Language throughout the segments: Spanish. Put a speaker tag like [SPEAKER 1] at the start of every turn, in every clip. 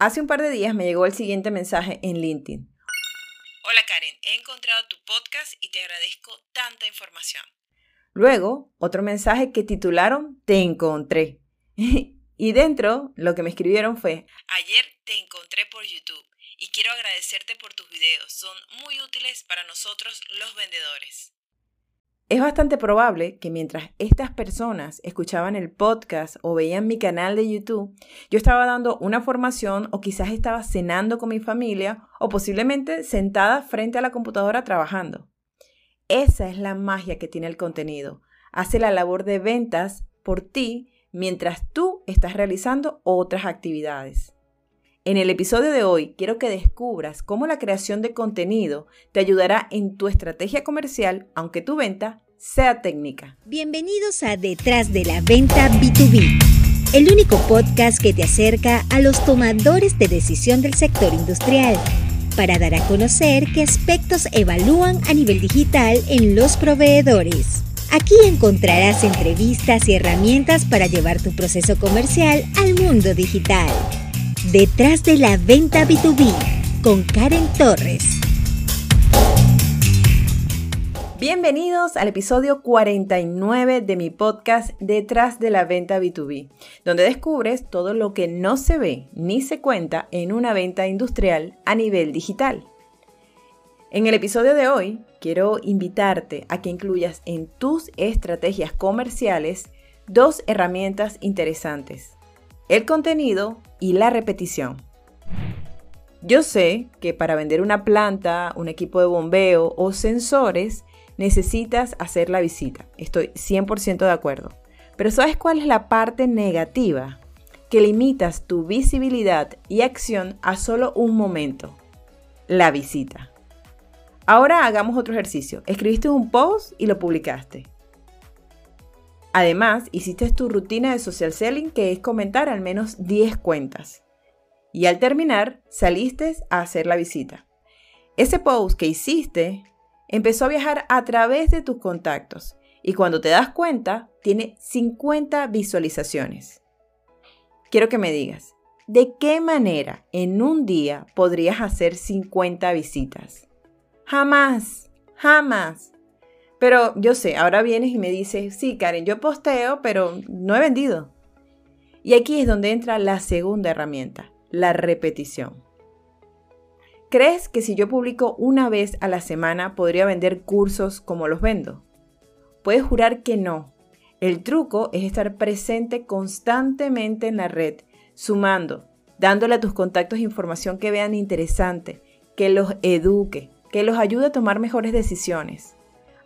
[SPEAKER 1] Hace un par de días me llegó el siguiente mensaje en LinkedIn.
[SPEAKER 2] Hola Karen, he encontrado tu podcast y te agradezco tanta información.
[SPEAKER 1] Luego, otro mensaje que titularon Te encontré. y dentro, lo que me escribieron fue,
[SPEAKER 2] Ayer te encontré por YouTube y quiero agradecerte por tus videos. Son muy útiles para nosotros los vendedores.
[SPEAKER 1] Es bastante probable que mientras estas personas escuchaban el podcast o veían mi canal de YouTube, yo estaba dando una formación o quizás estaba cenando con mi familia o posiblemente sentada frente a la computadora trabajando. Esa es la magia que tiene el contenido. Hace la labor de ventas por ti mientras tú estás realizando otras actividades. En el episodio de hoy quiero que descubras cómo la creación de contenido te ayudará en tu estrategia comercial, aunque tu venta sea técnica.
[SPEAKER 3] Bienvenidos a Detrás de la Venta B2B, el único podcast que te acerca a los tomadores de decisión del sector industrial para dar a conocer qué aspectos evalúan a nivel digital en los proveedores. Aquí encontrarás entrevistas y herramientas para llevar tu proceso comercial al mundo digital. Detrás de la venta B2B con Karen Torres.
[SPEAKER 1] Bienvenidos al episodio 49 de mi podcast Detrás de la venta B2B, donde descubres todo lo que no se ve ni se cuenta en una venta industrial a nivel digital. En el episodio de hoy quiero invitarte a que incluyas en tus estrategias comerciales dos herramientas interesantes el contenido y la repetición. Yo sé que para vender una planta, un equipo de bombeo o sensores, necesitas hacer la visita. Estoy 100% de acuerdo. Pero ¿sabes cuál es la parte negativa? Que limitas tu visibilidad y acción a solo un momento. La visita. Ahora hagamos otro ejercicio. Escribiste un post y lo publicaste. Además, hiciste tu rutina de social selling que es comentar al menos 10 cuentas. Y al terminar, saliste a hacer la visita. Ese post que hiciste empezó a viajar a través de tus contactos y cuando te das cuenta, tiene 50 visualizaciones. Quiero que me digas, ¿de qué manera en un día podrías hacer 50 visitas? Jamás, jamás. Pero yo sé, ahora vienes y me dices, sí, Karen, yo posteo, pero no he vendido. Y aquí es donde entra la segunda herramienta, la repetición. ¿Crees que si yo publico una vez a la semana podría vender cursos como los vendo? Puedes jurar que no. El truco es estar presente constantemente en la red, sumando, dándole a tus contactos información que vean interesante, que los eduque, que los ayude a tomar mejores decisiones.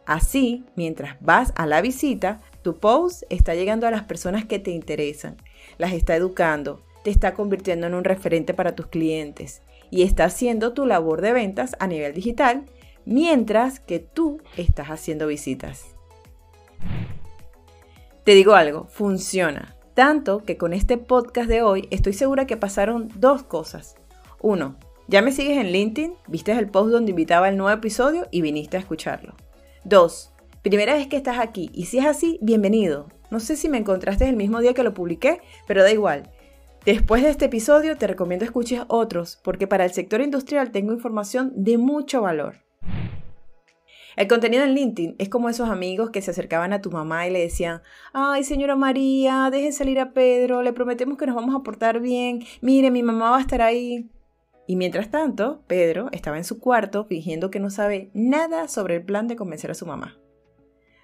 [SPEAKER 1] Así, mientras vas a la visita, tu post está llegando a las personas que te interesan, las está educando, te está convirtiendo en un referente para tus clientes y está haciendo tu labor de ventas a nivel digital mientras que tú estás haciendo visitas. Te digo algo, funciona. Tanto que con este podcast de hoy estoy segura que pasaron dos cosas. Uno, ya me sigues en LinkedIn, viste el post donde invitaba el nuevo episodio y viniste a escucharlo. 2. Primera vez que estás aquí y si es así, bienvenido. No sé si me encontraste el mismo día que lo publiqué, pero da igual. Después de este episodio te recomiendo escuches otros porque para el sector industrial tengo información de mucho valor. El contenido en LinkedIn es como esos amigos que se acercaban a tu mamá y le decían, ay señora María, deje salir a Pedro, le prometemos que nos vamos a portar bien, mire, mi mamá va a estar ahí. Y mientras tanto, Pedro estaba en su cuarto fingiendo que no sabe nada sobre el plan de convencer a su mamá.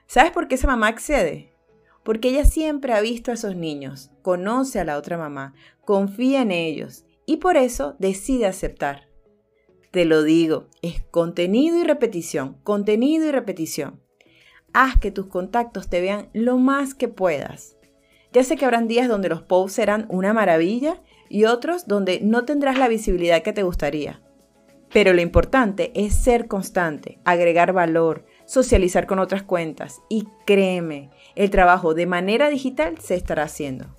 [SPEAKER 1] ¿Sabes por qué esa mamá accede? Porque ella siempre ha visto a esos niños, conoce a la otra mamá, confía en ellos y por eso decide aceptar. Te lo digo, es contenido y repetición, contenido y repetición. Haz que tus contactos te vean lo más que puedas. Ya sé que habrán días donde los posts serán una maravilla y otros donde no tendrás la visibilidad que te gustaría. Pero lo importante es ser constante, agregar valor, socializar con otras cuentas y créeme, el trabajo de manera digital se estará haciendo.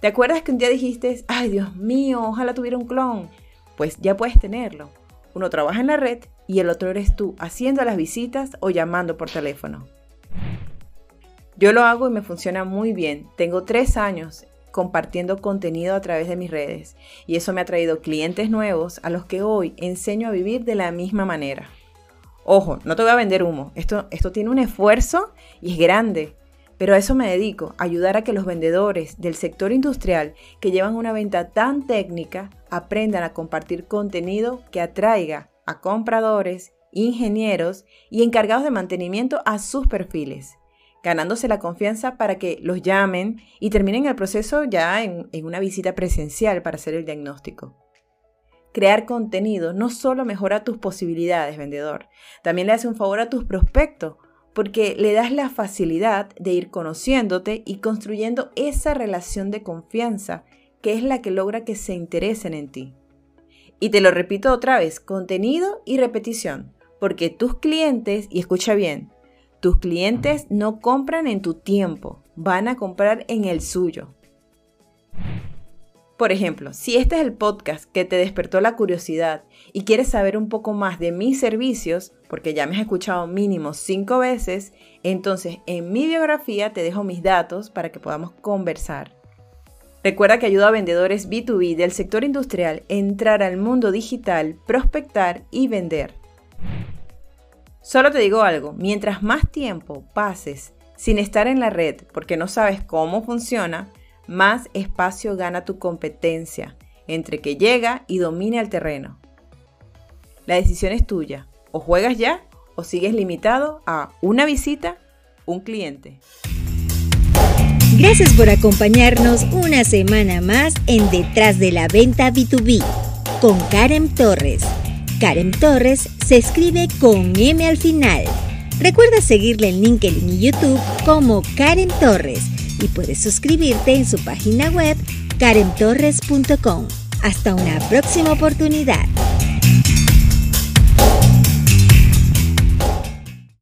[SPEAKER 1] ¿Te acuerdas que un día dijiste, ay Dios mío, ojalá tuviera un clon? Pues ya puedes tenerlo. Uno trabaja en la red y el otro eres tú, haciendo las visitas o llamando por teléfono. Yo lo hago y me funciona muy bien. Tengo tres años compartiendo contenido a través de mis redes y eso me ha traído clientes nuevos a los que hoy enseño a vivir de la misma manera. Ojo, no te voy a vender humo, esto, esto tiene un esfuerzo y es grande, pero a eso me dedico, ayudar a que los vendedores del sector industrial que llevan una venta tan técnica aprendan a compartir contenido que atraiga a compradores, ingenieros y encargados de mantenimiento a sus perfiles ganándose la confianza para que los llamen y terminen el proceso ya en, una visita presencial para hacer el diagnóstico. Crear contenido no solo mejora tus posibilidades, vendedor, también le hace un favor a tus prospectos, porque le das la facilidad de ir conociéndote y construyendo esa relación de confianza que es la que logra que se interesen en ti. Y te lo repito otra vez, contenido y repetición, porque tus clientes, y escucha bien, tus clientes no compran en tu tiempo, van a comprar en el suyo. Por ejemplo, si este es el podcast que te despertó la curiosidad y quieres saber un poco más de mis servicios, porque ya me has escuchado mínimo cinco veces, entonces en mi biografía te dejo mis datos para que podamos conversar. Recuerda que ayuda a vendedores B2B del sector industrial a entrar al mundo digital, prospectar y vender. Solo te digo algo, mientras más tiempo pases sin estar en la red porque no sabes cómo funciona, más espacio gana tu competencia entre que llega y domina el terreno. La decisión es tuya. O juegas ya o sigues limitado a una visita, un cliente.
[SPEAKER 3] Gracias por acompañarnos una semana más en Detrás de la Venta B2B con Karen Torres. Karen Torres se escribe con M al final. Recuerda seguirle en LinkedIn y YouTube como Karen Torres y puedes suscribirte en su página web karentorres.com. Hasta una próxima oportunidad.